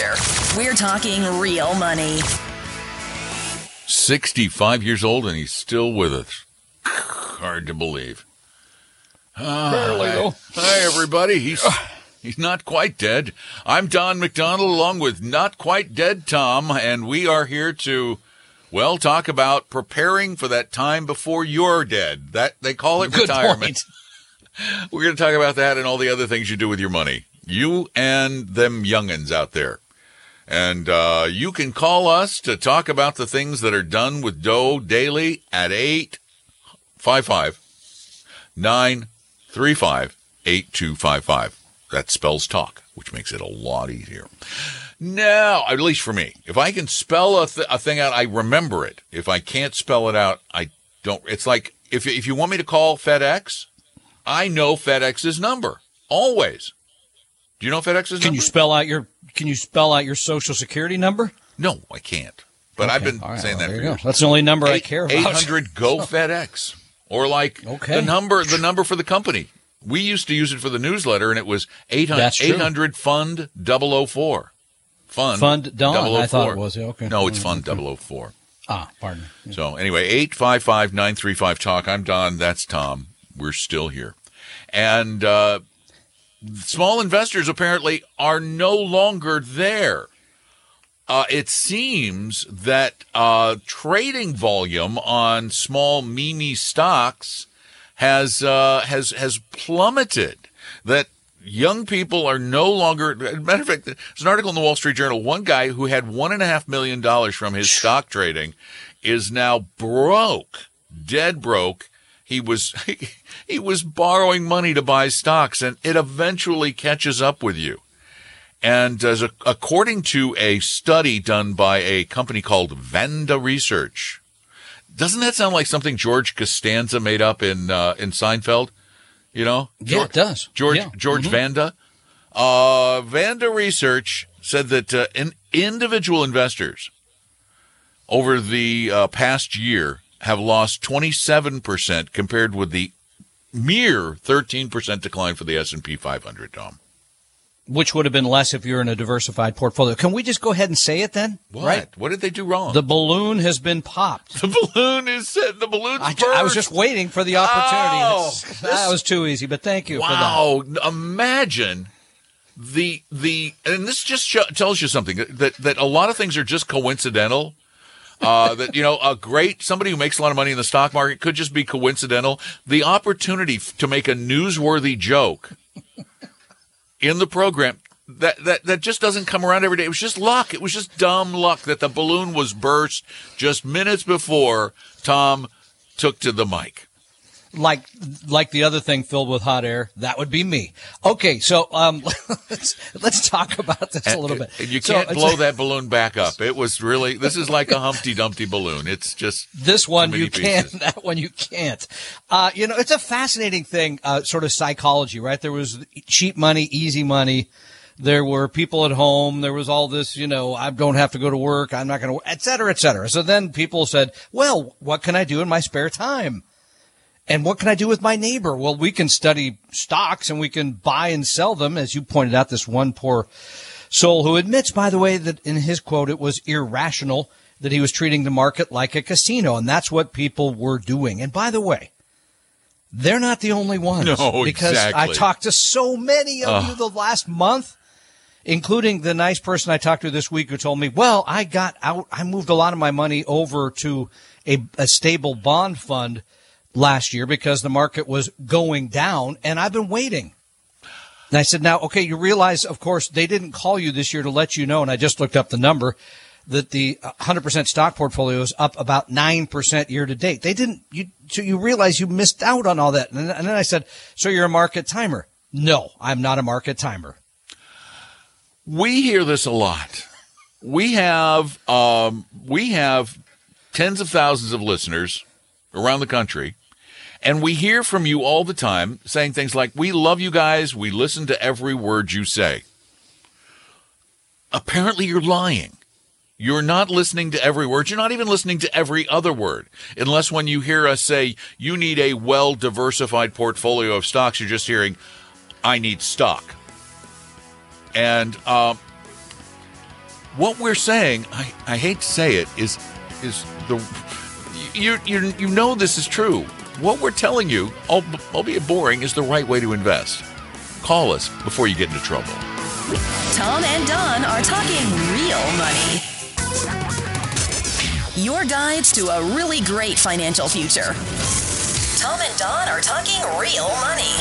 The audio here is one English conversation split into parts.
Future. We're talking real money. 65 years old and he's still with us. Hard to believe. Ah, Barely, hi. Hi, everybody. He's he's not quite dead. I'm Don McDonald, along with not quite dead Tom, and we are here to, well, talk about preparing for that time before you're dead. That they call it Good retirement. point. We're going to talk about that and all the other things you do with your money. You and them youngins out there. And uh, you can call us to talk about the things that are done with dough daily at 855 935 8255. That spells talk, which makes it a lot easier. Now, at least for me, if I can spell a, th- a thing out, I remember it. If I can't spell it out, I don't. It's like if, if you want me to call FedEx, I know FedEx's number always. Do you know FedEx's number? Can you spell out your Can you spell out your social security number? No, I can't. But I've been right, saying well, that for you go. years. That's the only number I care about. Eight hundred go FedEx, or like Okay. the number the number for the company. We used to use it for the newsletter, and it was 800, That's true. 800 fund 004. Fund Fund Dawn, I thought it was, okay. No, it's fund 004. Ah, pardon. me. So anyway, 855 935 talk. I'm Don. That's Tom. We're still here. And uh, small investors apparently are no longer there. Uh, it seems that uh, trading volume on small meme stocks has uh, has has plummeted. That young people are no longer. Matter of fact, there's an article in the Wall Street Journal. One guy who had one and a half million dollars from his stock trading is now broke, dead broke. He was he was borrowing money to buy stocks, and it eventually catches up with you. And as a, according to a study done by a company called Vanda Research, doesn't that sound like something George Costanza made up in uh, in Seinfeld? You know, Yeah, George, it does. George Yeah. George Vanda. Uh, Vanda Research said that uh, in, individual investors over the uh, past year have lost 27% compared with the mere 13% decline for the S&P 500, Tom. Which would have been less if you're in a diversified portfolio. Can we just go ahead and say it then? What? Right. What did they do wrong? The balloon has been popped. The balloon is set. The balloon's I, I was just waiting for the opportunity. Oh, That's- that was too easy, but thank you Wow! Imagine the the and this just sho tells you something that that a lot of things are just coincidental. Uh, that you know, a great somebody who makes a lot of money in the stock market could just be coincidental. The opportunity f- to make a newsworthy joke in the program that that that just doesn't come around every day. It was just luck. It was just dumb luck that the balloon was burst just minutes before Tom took to the mic. Like, like the other thing filled with hot air, that would be me. Okay, so um, let's let's talk about this a little bit. And you can't it's- blow that balloon back up. It was really this is like a Humpty Dumpty balloon. It's just This one you can, pieces. that one you can't. Uh, you know, it's a fascinating thing, uh, sort of psychology, right? There was cheap money, easy money. There were people at home. There was all this, you know, I don't have to go to work. I'm not going to, et cetera, et cetera. So then people said, well, what can I do in my spare time? And what can I do with my neighbor? Well, we can study stocks and we can buy and sell them. As you pointed out, this one poor soul who admits, by the way, that in his quote, it was irrational that he was treating the market like a casino. And that's what people were doing. And by the way, they're not the only ones. No, because I talked to so many of you the last month, including the nice person I talked to this week who told me, well, I got out, I moved a lot of my money over to a, a stable bond fund last year because the market was going down and I've been waiting. And I said, now, okay, you realize, of course, they didn't call you this year to let you know. And I just looked up the number. that the 100% stock portfolio is up about 9% year to date. They didn't, you, so you realize you missed out on all that. And then, and then I said, so you're a market timer. No, I'm not a market timer. We hear this a lot. We have, um, we have tens of thousands of listeners around the country. And we hear from you all the time saying things like, we love you guys. We listen to every word you say. Apparently you're lying. You're not listening to every word. You're not even listening to every other word. Unless when you hear us say you need a well diversified portfolio of stocks, you're just hearing, I need stock. And uh, what we're saying, I, I hate to say it, is is the you, you you know this is true. What we're telling you, oh, oh, albeit boring, is the right way to invest. Call us before you get into trouble. Tom and Don are talking real money. Your guides to a really great financial future. Tom and Don are talking real money.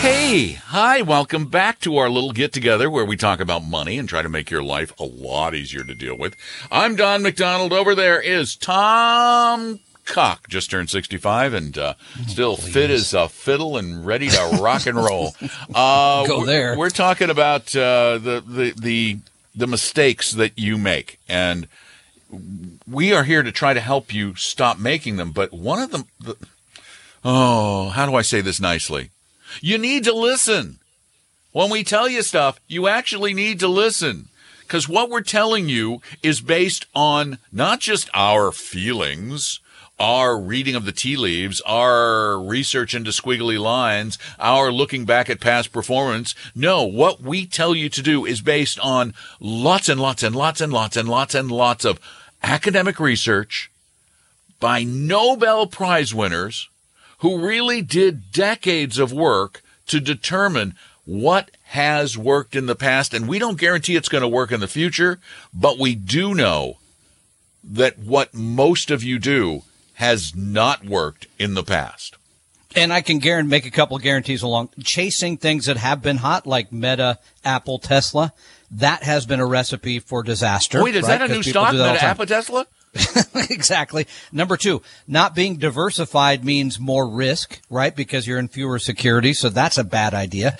Hey, hi, welcome back to our little get together where we talk about money and try to make your life a lot easier to deal with. I'm Don McDonald. Over there is Tom Cock, just turned 65 and uh, still Please. fit as a fiddle and ready to rock and roll. Uh, Go there. We're, we're talking about uh, the, the, the, the mistakes that you make. And we are here to try to help you stop making them. But one of them, the, oh, how do I say this nicely? You need to listen. When we tell you stuff, you actually need to listen. Because what we're telling you is based on not just our feelings, our reading of the tea leaves, our research into squiggly lines, our looking back at past performance. No, what we tell you to do is based on lots and lots and lots and lots and lots and lots of academic research by Nobel Prize winners who really did decades of work to determine what has worked in the past. And we don't guarantee it's going to work in the future, but we do know that what most of you do has not worked in the past. And I can guarantee, make a couple of guarantees along chasing things that have been hot, like Meta, Apple, Tesla. That has been a recipe for disaster. Wait, is right? that a new stock? Meta, Apple, Tesla? exactly. Number two, not being diversified means more risk, right? Because you're in fewer securities. So that's a bad idea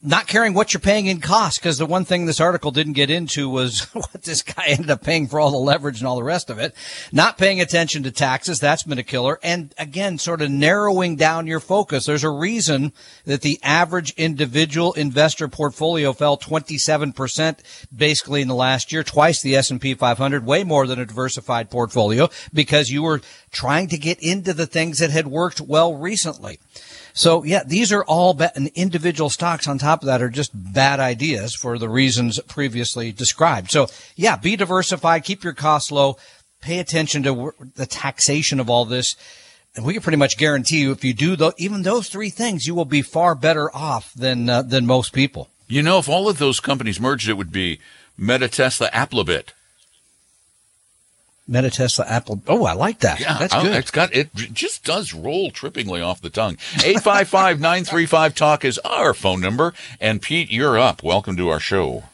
not caring what you're paying in cost because the one thing this article didn't get into was what this guy ended up paying for all the leverage and all the rest of it. Not paying attention to taxes, that's been a killer. And again, sort of narrowing down your focus. There's a reason that the average individual investor portfolio fell 27% basically in the last year, twice the S&P 500, way more than a diversified portfolio because you were trying to get into the things that had worked well recently. So yeah, these are all ba- individual stocks on top of that are just bad ideas for the reasons previously described. So yeah, be diversified, keep your costs low, pay attention to the taxation of all this. And we can pretty much guarantee you if you do th- even those three things, you will be far better off than, uh, than most people. You know, if all of those companies merged, it would be Meta, Tesla, Applebit. Meta Tesla Apple. Oh, I like that. Yeah, That's good. It's got it just does roll trippingly off the tongue. 855-935 talk is our phone number and Pete, you're up. Welcome to our show.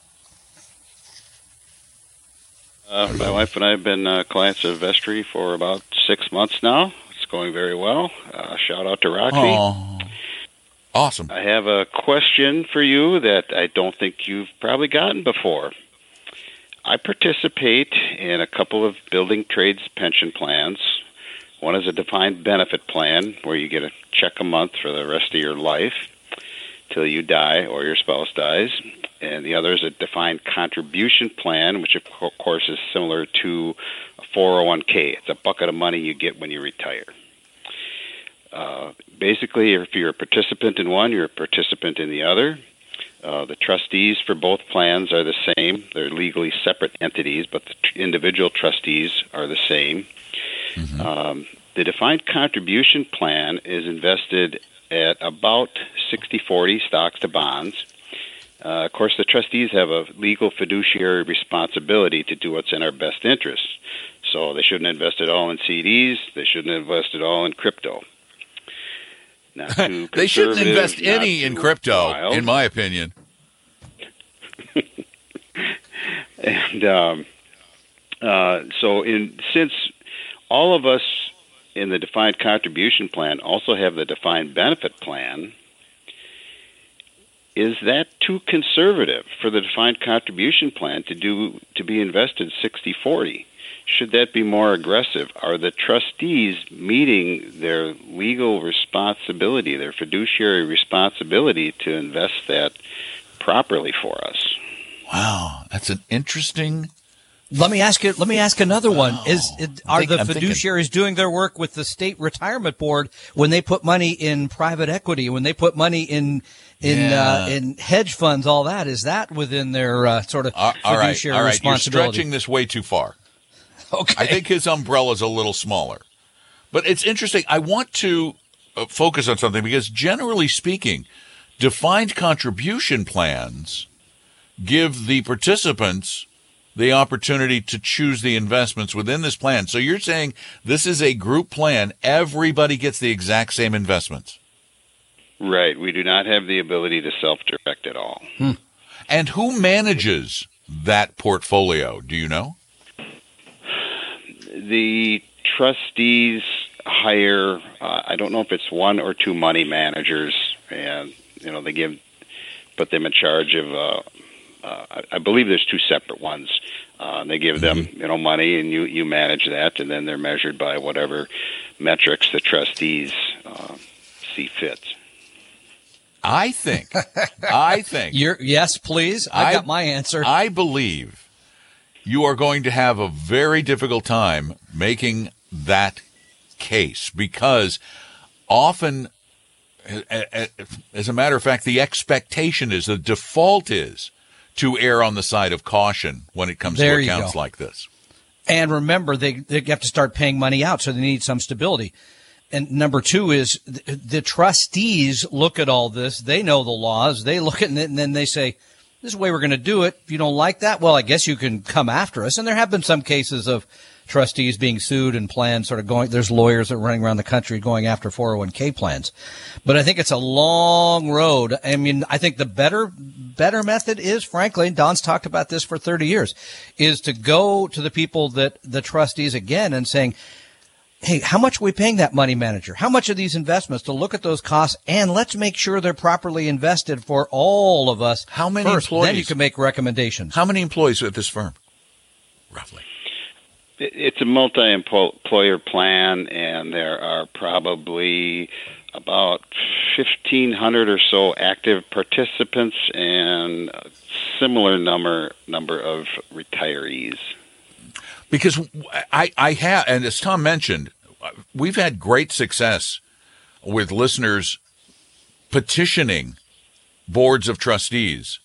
Uh, my wife and I have been uh, clients of Vestry for about six months now. It's going very well. Uh, shout out to Roxy. Aww. Awesome. I have a question for you that I don't think you've probably gotten before. I participate in a couple of building trades pension plans. One is a defined benefit plan where you get a check a month for the rest of your life till you die or your spouse dies. And the other is a defined contribution plan, which of course is similar to a 401k. It's a bucket of money you get when you retire. Uh, basically, if you're a participant in one, you're a participant in the other. Uh, the trustees for both plans are the same. They're legally separate entities, but the tr- individual trustees are the same. Mm-hmm. Um, the defined contribution plan is invested at about 60 40 stocks to bonds. Uh, of course, the trustees have a legal fiduciary responsibility to do what's in our best interest. So they shouldn't invest it all in CDs, they shouldn't invest it all in crypto. they shouldn't invest any in crypto, wild. in my opinion. and um, Uh, so, in since all of us in the defined contribution plan also have the defined benefit plan, is that too conservative for the defined contribution plan to do to be invested 60-40? Should that be more aggressive? Are the trustees meeting their legal responsibility, their fiduciary responsibility to invest that properly for us? Wow, that's an interesting let me ask you. Let me ask another one: Is it, are think- the I'm thinking- fiduciaries doing their work with the state retirement board when they put money in private equity, when they put money in in uh, in hedge funds, all that? Is that within their uh, sort of All- all right, fiduciary all right. You're responsibility? stretching this way too far. okay, I think his umbrella's a little smaller. But it's interesting. I want to uh, focus on something because generally speaking, defined contribution plans give the participants the opportunity to choose the investments within this plan. So you're saying this is a group plan. Everybody gets the exact same investments. Right. We do not have the ability to self-direct at all. And who manages that portfolio? Do you know? The trustees hire uh, I don't know if it's one or two money managers and you know they give put them in charge of uh, uh, I- I believe there's two separate ones uh, and they give them you know money and you you manage that and then they're measured by whatever metrics the trustees uh, see fit I think, I think You're, yes, please. I, I- got my answer. I believe you are going to have a very difficult time making that case because often, as a matter of fact, the expectation is the default is to err on the side of caution when it comes There to accounts like this. And remember, they, they have to start paying money out, so they need some stability. And number two is the, the trustees look at all this. They know the laws. They look at it and then they say, this is the way we're going to do it. If you don't like that, well, I guess you can come after us. And there have been some cases of trustees being sued and plans sort of going, there's lawyers that are running around the country going after 401k plans. But I think it's a long road. I mean, I think the better, better method is, frankly, and Don's talked about this for 30 years, is to go to the people that the trustees again and saying, Hey, how much are we paying that money manager? How much are these investments to look at those costs and let's make sure they're properly invested for all of us. How many first. Then employees? you can make recommendations. How many employees at this firm? Roughly. It's a multi-employer plan, and there are probably about 1,500 or so active participants and a similar number number of retirees. Because I, I have, and as Tom mentioned, we've had great success with listeners petitioning boards of trustees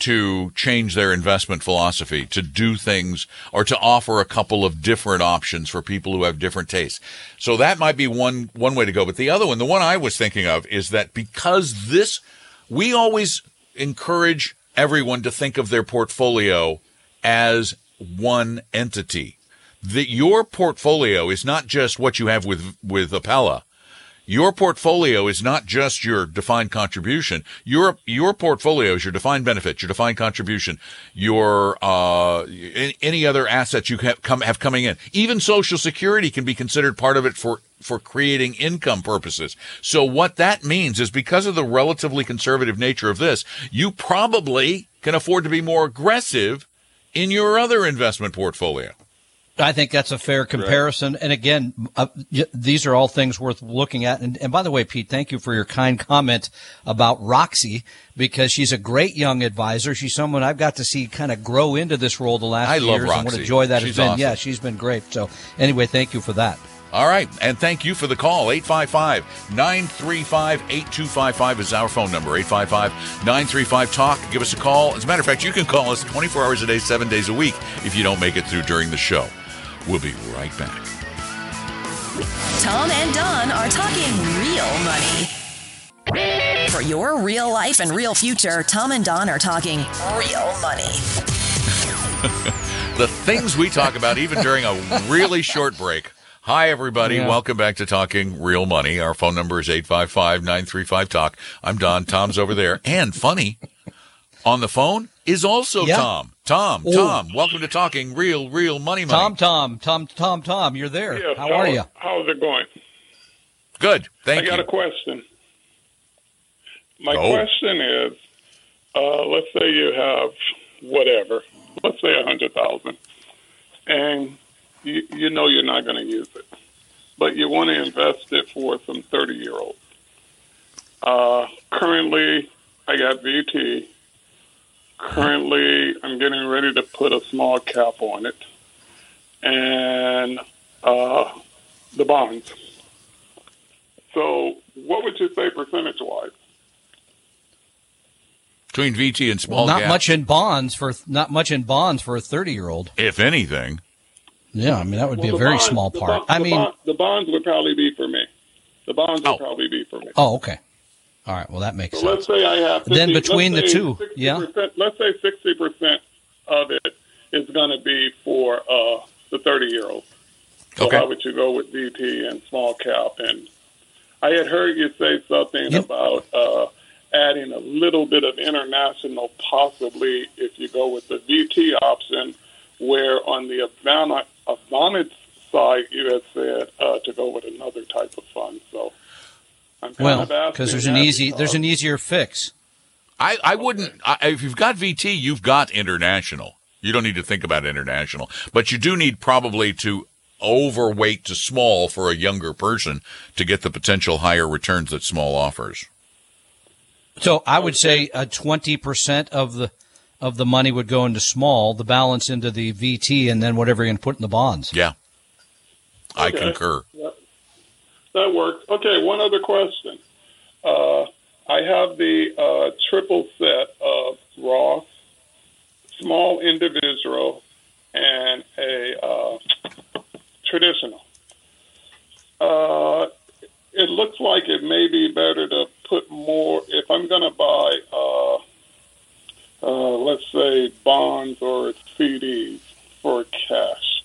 to change their investment philosophy, to do things, or to offer a couple of different options for people who have different tastes. So that might be one one way to go. But the other one, the one I was thinking of, is that because this, we always encourage everyone to think of their portfolio as one entity. That your portfolio is not just what you have with with Appella. Your portfolio is not just your defined contribution. Your your portfolio is your defined benefit, your defined contribution, your uh, any, other assets you have come have coming in. Even Social Security can be considered part of it for for creating income purposes. So what that means is because of the relatively conservative nature of this, you probably can afford to be more aggressive in your other investment portfolio. I think that's a fair comparison. And again, uh, these are all things worth looking at. And, and by the way, Pete, thank you for your kind comment about Roxy because she's a great young advisor. She's someone I've got to see kind of grow into this role the last I few love years. And what Roxy. a joy that She's has been. awesome. Yeah, she's been great. So anyway, thank you for that. All right. And thank you for the call. 855 935 8255 is our phone number. 855 935 Talk. Give us a call. As a matter of fact, you can call us 24 hours a day, seven days a week if you don't make it through during the show. We'll be right back. Tom and Don are talking real money. For your real life and real future, Tom and Don are talking real money. The things we talk about, even during a really short break. Hi, everybody. Yeah. Welcome back to Talking Real Money. Our phone number is 855 935 Talk. I'm Don. Tom's over there. And funny, on the phone, is also Yeah. Tom. Tom, Oh. Tom, welcome to Talking Real, Real Money Money. Tom, Tom, Tom, Tom, Tom, you're there. Yes, How are you? How's it going? Good. Thank you. I got a question. My Oh. question is, uh, let's say you have whatever, let's say a hundred thousand, and you, you know you're not going to use it, but you want to invest it for some thirty-year-olds. Uh, currently, I got VT. Currently, I'm getting ready to put a small cap on it, and uh, the bonds. So, what would you say percentage wise? Between VT and small not gap, much in bonds for not much in bonds for a 30 year old. if anything. Yeah, I mean that would be a very small part. bond- I mean, bond- the bonds would probably be for me. The bonds would Oh. probably be for me. oh, okay, all right. Well, that makes So let's sense. say I have 50, Then between the two, yeah. Let's say sixty percent of it is going to be for uh, the thirty-year-old. So Okay. how would you go with VT and small cap? And I had heard you say something Yep. about uh, adding a little bit of international, possibly if you go with the VT option, where on the Advan- Avantis side you had said uh, to go with another type of fund. So I'm kind Well, of asking because there's an that easy there's an easier fix. I, I wouldn't. I, if you've got VT, you've got international. You don't need to think about international, but you do need probably to overweight to small for a younger person to get the potential higher returns that small offers. So I would say a twenty percent of the of the money would go into small, the balance into the VT, and then whatever you're going to put in the bonds. Yeah, I Okay. concur. That works. Okay, one other question. Uh, I have the uh, triple set of Roth, small individual, and a uh, traditional. Uh, it looks like it may be better to put more. If I'm going to buy, uh, let's say, bonds or CDs for cash,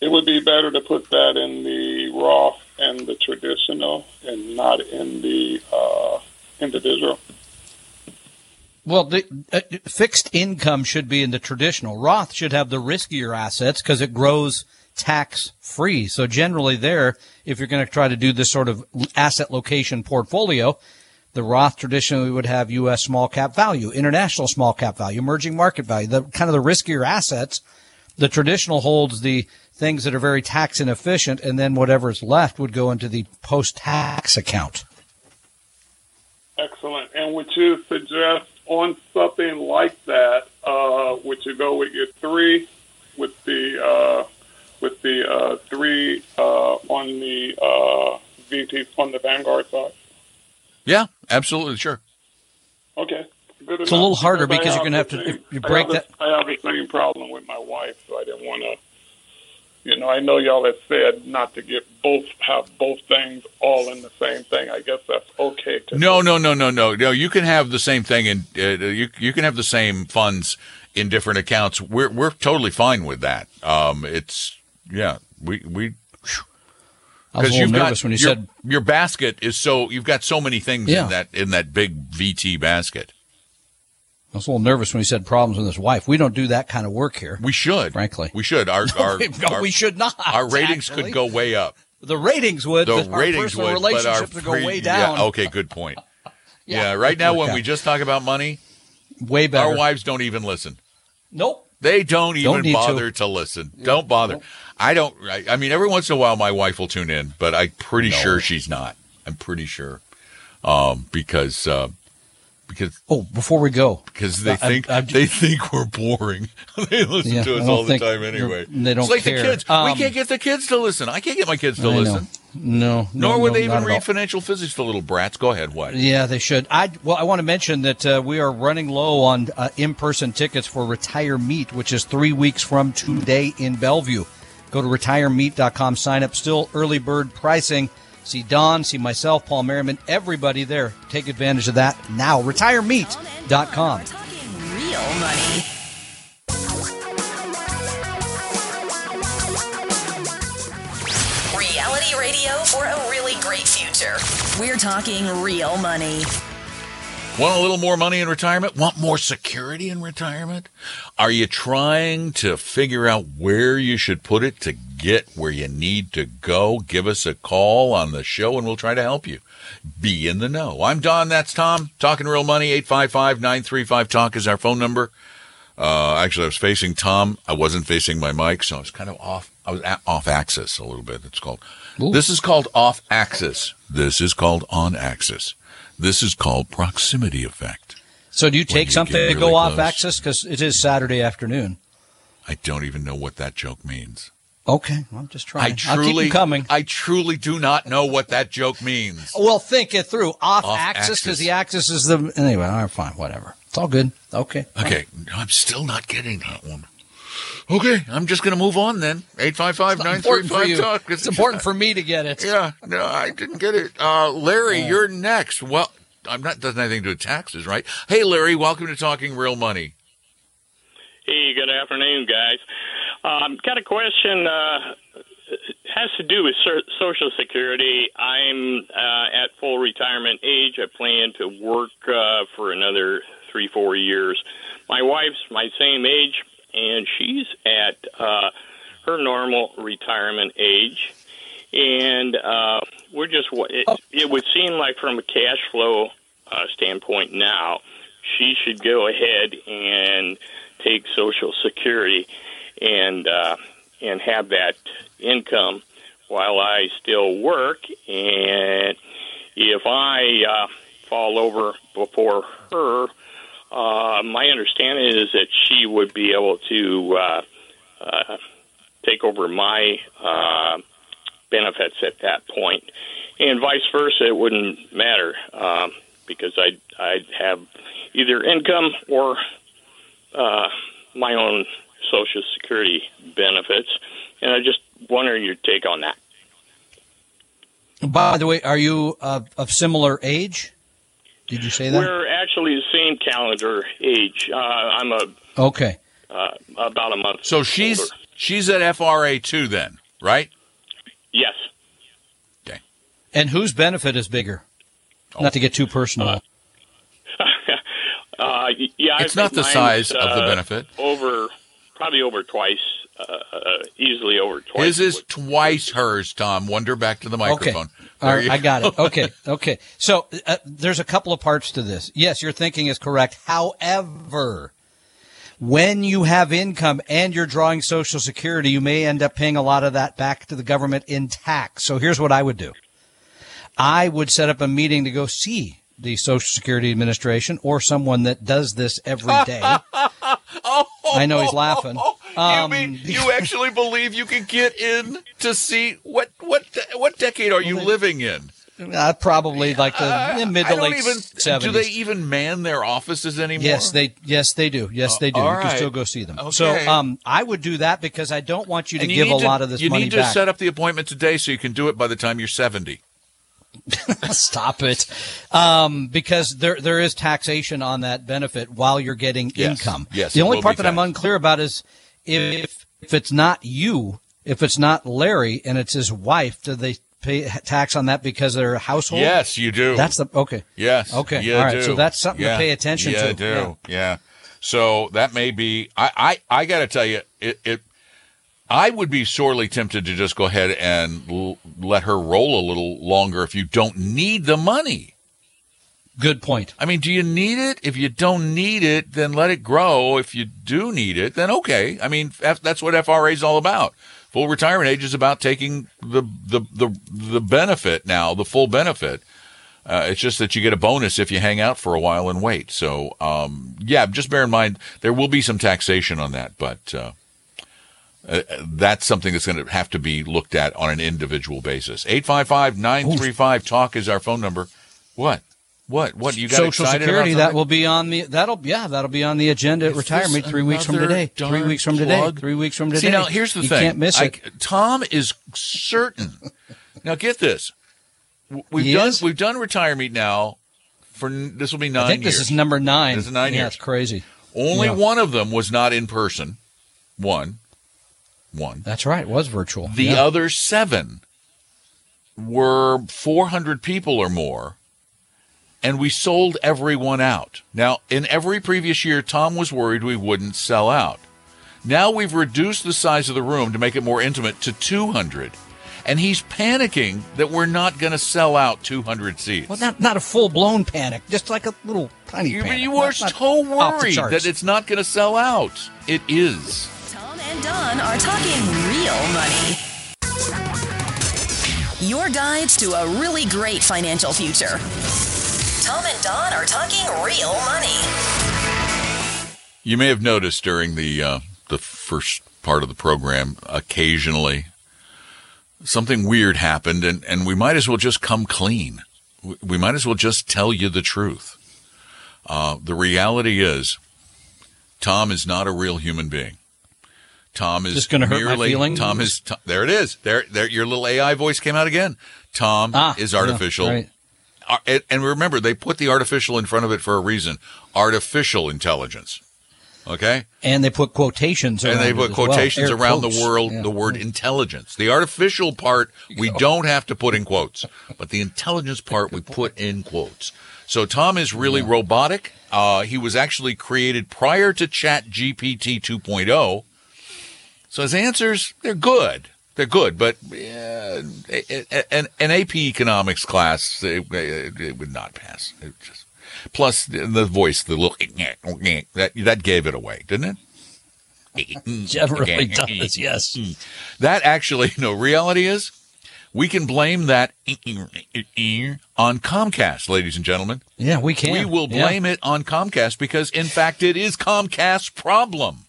it would be better to put that in the Roth and the traditional and not in the uh, individual. Well, the uh, fixed income should be in the traditional. Roth should have the riskier assets because it grows tax free. So generally, there, if you're going to try to do this sort of asset location portfolio, the Roth traditionally would have U.S. small cap value, international small cap value, emerging market value, the kind of the riskier assets. The traditional holds the things that are very tax inefficient, and then whatever's left would go into the post tax account. Excellent. And would you suggest on something like that, uh, would you go with your three, with the uh, with the uh, three uh, on the uh, VT on the Vanguard side? Yeah, absolutely, sure. Okay. Good It's a little harder I because you're gonna have to- same- if you I break have the- that- I have the same problem with my wife, so I didn't want to. You know, I know y'all have said not to get both have both things all in the same thing. I guess that's okay. To No, no, no, no, no, no. You can have the same thing, and uh, you you can have the same funds in different accounts. We're we're totally fine with that. Um, it's yeah, we we I was a little you've nervous got when you your, said your basket is so you've got so many things Yeah. in that in that big VT basket. I was a little nervous when he said problems with his wife. We don't do that kind of work here. We should, Frankly. we should. Our our, No, our we should not. Our ratings actually. could go way up. The ratings would. The ratings would, but our relationships would go pre- way down. Yeah, okay, good point. Yeah. yeah, right now when we just talk about money, Way better. our wives don't even listen. Nope. They don't even to. bother to. listen. Don't bother. I don't. I, I mean, every once in a while, my wife will tune in, but I'm pretty sure she's not. I'm pretty sure, um, because uh, because Oh, before we go, because they I- think I- they think we're boring. they listen Yeah, to us all the time anyway. they don't it's like care. the kids. we Um, can't get the kids to listen. I can't get my kids to I know. listen. No, no, Nor would no, they even read financial physics. The little brats. Go ahead. What? Yeah, they should. I well, I want to mention that uh, we are running low on uh, in-person tickets for Retire Meet, which is three weeks from today in Bellevue. Go to retiremeet.com, sign up. Still early bird pricing. See Don, see myself, Paul Merriman, everybody there. Take advantage of that now. Retiremeet.com. We're real money. Reality radio for a really great future. We're talking real money. Want a little more money in retirement? Want more security in retirement? Are you trying to figure out where you should put it to get where you need to go? Give us a call on the show and we'll try to help you. Be in the know. I'm Don. That's Tom. Talking real money. 855 935 Talk is our phone number. Uh, actually, I was facing Tom. I wasn't facing my mic, so I was kind of off. I was off axis a little bit. It's called. This is called off axis. This is called on axis. This is called proximity effect. So do you take you something get to really go off axis? Because it is Saturday afternoon. I don't even know what that joke means. Okay, well, I'm just trying. I I'll keep truly, coming. I truly do not know what that joke means. Well, think it through. Off, Off axis axis. because the axis is the anyway. All right, fine, whatever. It's all good. Okay. Okay, I'm still not getting that one. Okay, I'm just going to move on then. 855 Important for you. 935 Talk. It's important for me to get it. Yeah, no, I didn't get it. Uh, Larry, you're next. Well, I'm not doesn't anything to do with taxes, right? Hey, Larry, welcome to Talking Real Money. Hey, good afternoon, guys. Um, got a question. Uh, has to do with Social Security. I'm uh, at full retirement age. I plan to work uh, for another three, four years. My wife's my same age, and she's at uh, her normal retirement age. And uh, we're just, it, it would seem like from a cash flow uh, standpoint now, she should go ahead and take Social Security and uh, and have that income while I still work. And if I uh, fall over before her, uh, my understanding is that she would be able to uh, uh, take over my uh, benefits at that point. and vice versa. It wouldn't matter um, because I'd I'd have either income or uh, my own Social Security benefits, and I just wonder your take on that. By the way, are you uh, of similar age? Did you say that? We're actually the same calendar age. Uh, I'm a okay. uh, about a month. So she's older. she's at FRA two then, right? yes. Okay. And whose benefit is bigger? Not to get too personal. Uh, y- yeah, I It's not the size mine's, of the uh, benefit. Over, probably over twice, uh, uh, easily over twice. His is twice hers, Tom. Wonder back to the microphone. Okay. All right, I got it. Okay. Okay. So uh, there's a couple of parts to this. Yes, your thinking is correct. However, when you have income and you're drawing Social Security, you may end up paying a lot of that back to the government in tax. So here's what I would do. I would set up a meeting to go see the Social Security Administration or someone that does this every day. I know he's laughing. Um, you mean you actually believe you can get in to see what what what decade are you living in? Uh, probably like the yeah, mid to late seventies. Do they even man their offices anymore? Yes, they yes they do. Yes, they do. all you can still go see them. Okay. So um, I would do that because I don't want you to And give a lot of this money. You money need to back. set up the appointment today so you can do it by the time you're seventy. Stop it, um, because there there is taxation on that benefit while you're getting Yes. income. Yes, the only part that I'm unclear about is if if it's not you, if it's not Larry and it's his wife, do they pay tax on that because they're a household? Yes, you do. That's the okay. Yes. Okay. All right. do. So that's something Yeah. to pay attention you to. do. Yeah. Yeah. So that may be. I. I. I got to tell you, it. It. I would be sorely tempted to just go ahead and l- let her roll a little longer if you don't need the money. Good point. I mean, do you need it? If you don't need it, then let it grow. If you do need it, then okay. I mean, F- that's what FRA is all about. Full retirement age is about taking the the the, the benefit now, the full benefit. Uh, it's just that you get a bonus if you hang out for a while and wait. So, um, yeah, just bear in mind there will be some taxation on that, but uh, uh, that's something that's going to have to be looked at on an individual basis. 855 935 Talk is our phone number. What? What? What? You got Social excited Security about that will be on the that'll yeah that'll be on the agenda at Retire Meet three weeks from today. Three weeks from today. plug? Three weeks from today. See, now here's the you thing. can't miss I- it. Tom is certain. now get this. We've He done is? we've done retire meet now for this will be nine I think years. this is number nine. This is nine yeah, years. it's crazy. Only Yeah. one of them was not in person. One. One. That's right. It was virtual. The Yeah. other seven were 400 people or more and we sold everyone out. Now, in every previous year, Tom was worried we wouldn't sell out. Now we've reduced the size of the room to make it more intimate to 200. And he's panicking that we're not going to sell out 200 seats. Well, not not a full blown panic, just like a little tiny you, panic. you not so worried that it's not going to sell out. It is. And Don are talking real money. Your guides to a really great financial future. Tom and Don are talking real money. You may have noticed during the uh, the first part of the program, occasionally something weird happened, and, and we might as well just come clean. We- We might as well just tell you the truth. Uh, the reality is, Tom is not a real human being. Tom is This gonna hurt my merely feelings? Tom is Tom- there. It is there. There, your little AI voice came out again. Tom Ah, is yeah, artificial. right. And- remember, they put the artificial in front of it for a reason. Artificial intelligence. Okay? and they put quotations And around they put well. quotations Air around quotes. the world, Yeah. the word intelligence. The artificial part, we don't have to put in quotes, but the intelligence part, we put in quotes. So Tom is really robotic. Uh, he was actually created prior to Chat GPT 2.0. So his answers, they're good. They're good, but an, an AP economics class, it, it, would not pass. It just, plus the, the voice, the little that that gave it away, didn't it? Really does, yes. That actually, no, reality is we can blame that on Comcast, ladies and gentlemen. Yeah, we can. We will Yeah. blame it on Comcast because, in fact, it is Comcast's problem.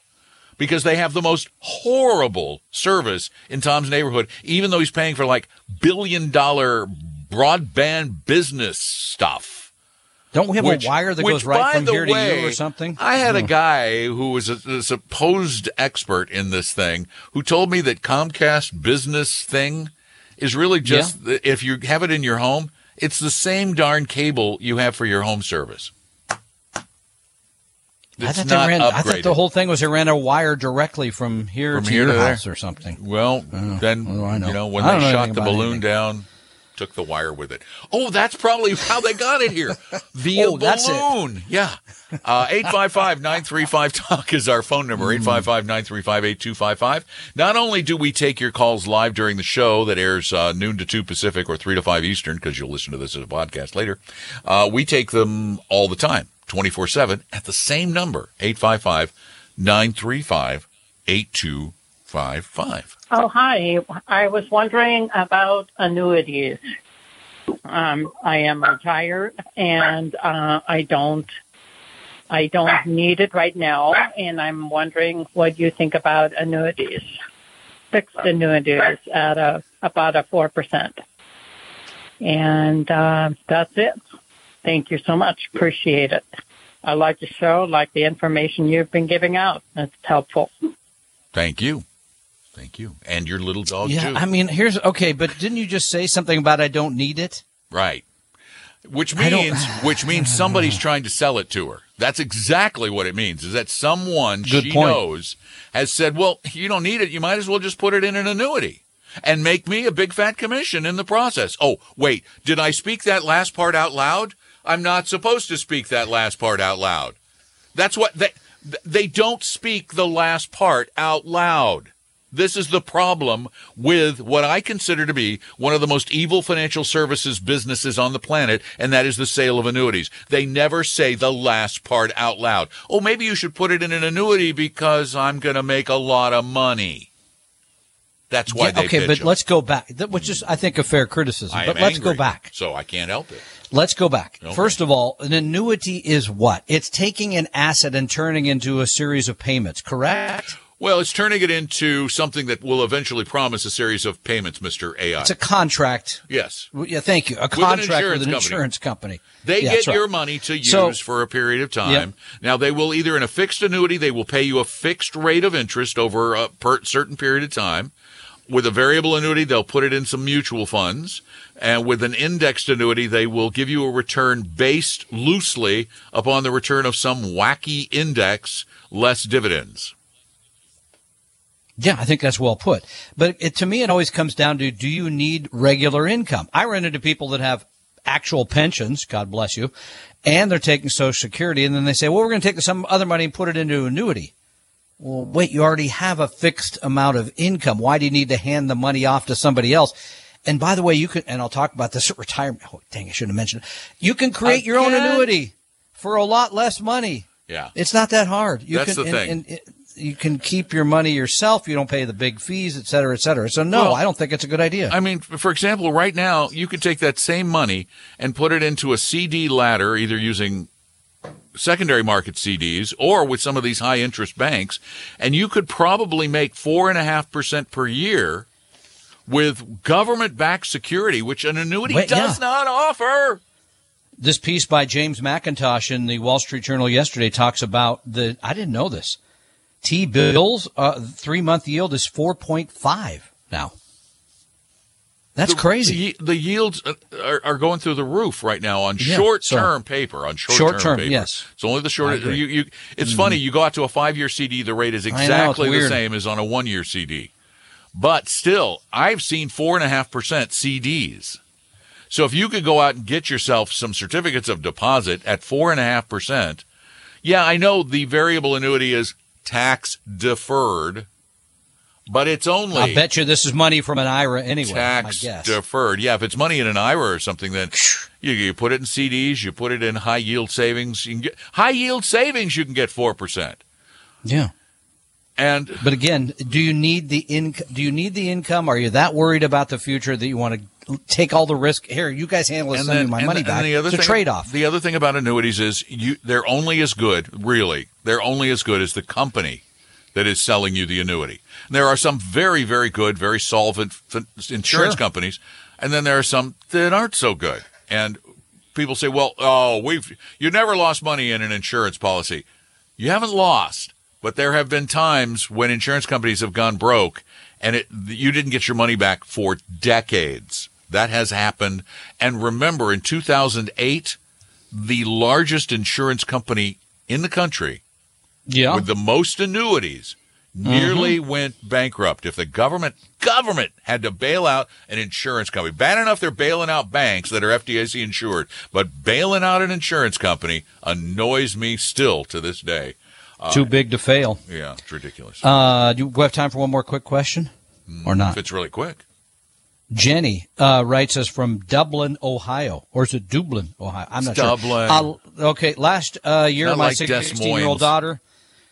Because they have the most horrible service in Tom's neighborhood, even though he's paying for like billion dollar broadband business stuff. Don't we have Which- a wire that which, goes right from here way, to you or something? I had a guy who was a, a supposed expert in this thing who told me that Comcast business thing is really just if you have it in your home, it's the same darn cable you have for your home service. I thought, they ran, I thought the whole thing was they ran a wire directly from here From to here your to there. house or something. Well, then know? you know when they know shot the balloon anything. down, took the wire with it. Oh, that's probably how they got it here via Oh, that's it. balloon. Yeah, uh, eight five five nine three five talk is our phone number. Mm. Eight five five nine three five eight two five five. Not only do we take your calls live during the show that airs uh, noon to two Pacific or three to five Eastern, because you'll listen to this as a podcast later. Uh, we take them all the time, twenty four seven, at the same number eight five five nine three five eight two five five. Oh, hi. I was wondering about annuities. Um, I am retired and uh, I don't I don't need it right now and I'm wondering what you think about annuities. Fixed annuities at a about a four percent. And uh, that's it. Thank you so much. Appreciate it. I like the show, like the information you've been giving out. It's helpful. Thank you. Thank you. And your little dog, Yeah, too. I mean, here's okay, but didn't you just say something about I don't need it? right. Which means, which means somebody's trying to sell it to her. That's exactly what it means. Is that someone Good she point. knows has said, "Well, you don't need it. You might as well just put it in an annuity and make me a big fat commission in the process." Oh, wait, did I speak that last part out loud? I'm not supposed to speak that last part out loud. That's what they they don't speak the last part out loud. This is the problem with what I consider to be one of the most evil financial services businesses on the planet, and that is the sale of annuities. They never say the last part out loud. Oh, maybe you should put it in an annuity because I'm going to make a lot of money. That's why Yeah, okay, but let's go back, which is, I think, a fair criticism. I but let's go back. So I can't help it. Let's go back. Okay. First of all, an annuity is what? It's taking an asset and turning into a series of payments, correct? Well, it's turning it into something that will eventually promise a series of payments, Mr. AI. It's a contract. yes. Yeah, thank you. A an contract insurance with an company. insurance company. They Yeah, get right. your money to use So- for a period of time. Yep. Now they will either in a fixed annuity, they will pay you a fixed rate of interest over a per certain period of time. With a variable annuity, they'll put it in some mutual funds. And with an indexed annuity, they will give you a return based loosely upon the return of some wacky index less dividends. Yeah, I think that's well put. But it, to me, it always comes down to do you need regular income? I run into people that have actual pensions, God bless you, and they're taking Social Security, and then they say, well, we're going to take some other money and put it into annuity. Well, wait, you already have a fixed amount of income. Why do you need to hand the money off to somebody else? And by the way, you can, and I'll talk about this at Retire Meet. Oh, dang, I shouldn't have mentioned it. You can create your own annuity for a lot less money. Yeah. It's not that hard. You That's can, the and- thing. and it- you can keep your money yourself. You don't pay the big fees, et cetera, et cetera. So no, Well, I don't think it's a good idea. I mean, for example, right now, you could take that same money and put it into a CD ladder, either using secondary market CDs or with some of these high interest banks, and you could probably make four and a half percent per year with government backed security, which an annuity Wait, does yeah. not offer. this piece by James McIntosh in the Wall Street Journal yesterday talks about the. I didn't know this. T bills uh, three month yield is four point five now. That's The- crazy. The, the yields uh, are, are going through the roof right now on Yeah, short so- term paper. On short Short-term, paper, yes. It's only the short. You, you, it's funny. You go out to a five year CD, the rate is know, exactly the same as on a one year CD. But still, I've seen four and a half percent CDs. So if you could go out and get yourself some certificates of deposit at four and a half percent, yeah, I know the variable annuity is tax deferred, but it's only I bet you this is money from an IRA anyway. tax I guess. deferred. Yeah, if it's money in an IRA or something, then you, you put it in CDs, you put it in high yield savings. You can get high yield savings. You can get four percent. yeah. And But again, do you need the income? Do you need the income? Are you that worried about the future that you want to take all the risk? Here, you guys handle it. and Send then me my money the- back. the other it's a thing, trade off. The other thing about annuities is you they're only as good, really. They're only as good as the company that is selling you the annuity. There are some very, very good, very solvent insurance Sure. companies, and then there are some that aren't so good. And people say, "Well, oh, we've you never lost money in an insurance policy." You haven't lost, but there have been times when insurance companies have gone broke, and it you didn't get your money back for decades. That has happened. And remember, in 2008, the largest insurance company in the country yeah. with the most annuities nearly went bankrupt. If the government government had to bail out an insurance company, bad enough they're bailing out banks that are FDIC insured, but bailing out an insurance company annoys me still to this day. Too big to fail. Yeah, it's ridiculous. Uh, do we have time for one more quick question, or not? if it's really quick. Jenny uh, writes us from Dublin, Ohio, or is it Dublin, Ohio? I'm not It's sure. Dublin. Uh, okay, last uh, year, Not my like 16 year old daughter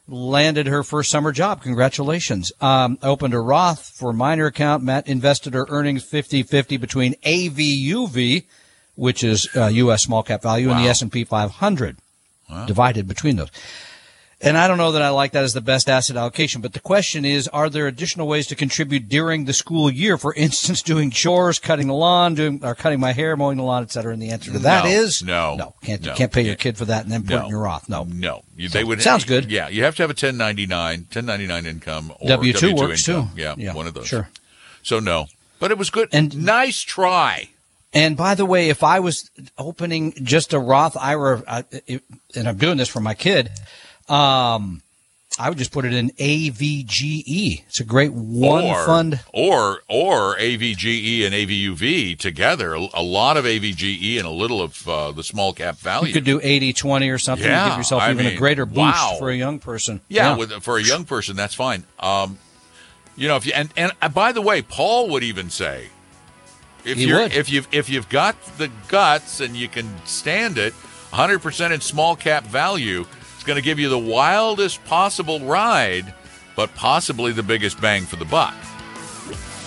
landed her first summer job. Congratulations. Um, I opened a Roth for minor account. Matt invested her earnings 50-50 between AVUV, which is uh, U.S. small cap value, and the S&P 500, divided between those. And I don't know that I like that as the best asset allocation, but the question is, are there additional ways to contribute during the school year? For instance, doing chores, cutting the lawn, doing, or cutting my hair, mowing the lawn, et cetera. And the answer to that No, is no, no. Can't, no, can't pay your kid for that and then put it in your Roth. No. No, you, So, they would. sounds good. Yeah, you have to have a 1099, 1099 income or W-2 works income. too. Yeah, Yeah, one of those. sure. So no, but it was good. And- nice try. And by the way, if I was opening just a Roth IRA, and I'm doing this for my kid, um, I would just put it in AVGE. It's a great one or, fund. or or AVGE and AVUV together. A, lot of AVGE and a little of uh, the small cap value. You could do 80 20 or something to Yeah, give yourself I even a greater boost wow. for a young person. yeah, With, for a young person, that's fine. Um, you know, if you and and uh, by the way, Paul would even say, if He you're would. if you if you've got the guts and you can stand it, 100 percent in small cap value, it's going to give you the wildest possible ride, but possibly the biggest bang for the buck.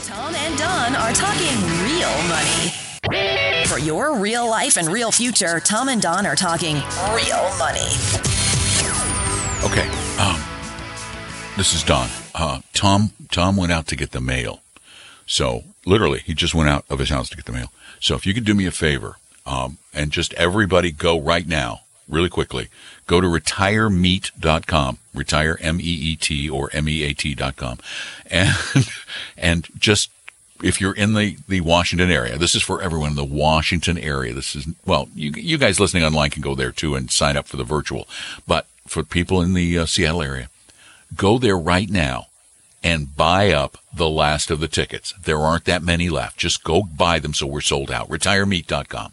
Tom and Don are talking real money. For your real life and real future, Tom and Don are talking real money. Okay. Um, this is Don. Uh, Tom. Tom went out to get the mail. So literally, he just went out of his house to get the mail. So if you could do me a favor, um, and just everybody go right now, really quickly, go to retiremeet.com, retire M E E T or M E A T dot com, and and just if you're in the, the Washington area, this is for everyone in the Washington area. This is, well, you, you guys listening online can go there too and sign up for the virtual. But for people in the uh, Seattle area, go there right now and buy up the last of the tickets. There aren't that many left. Just go buy them so we're sold out. RetireMeet.com.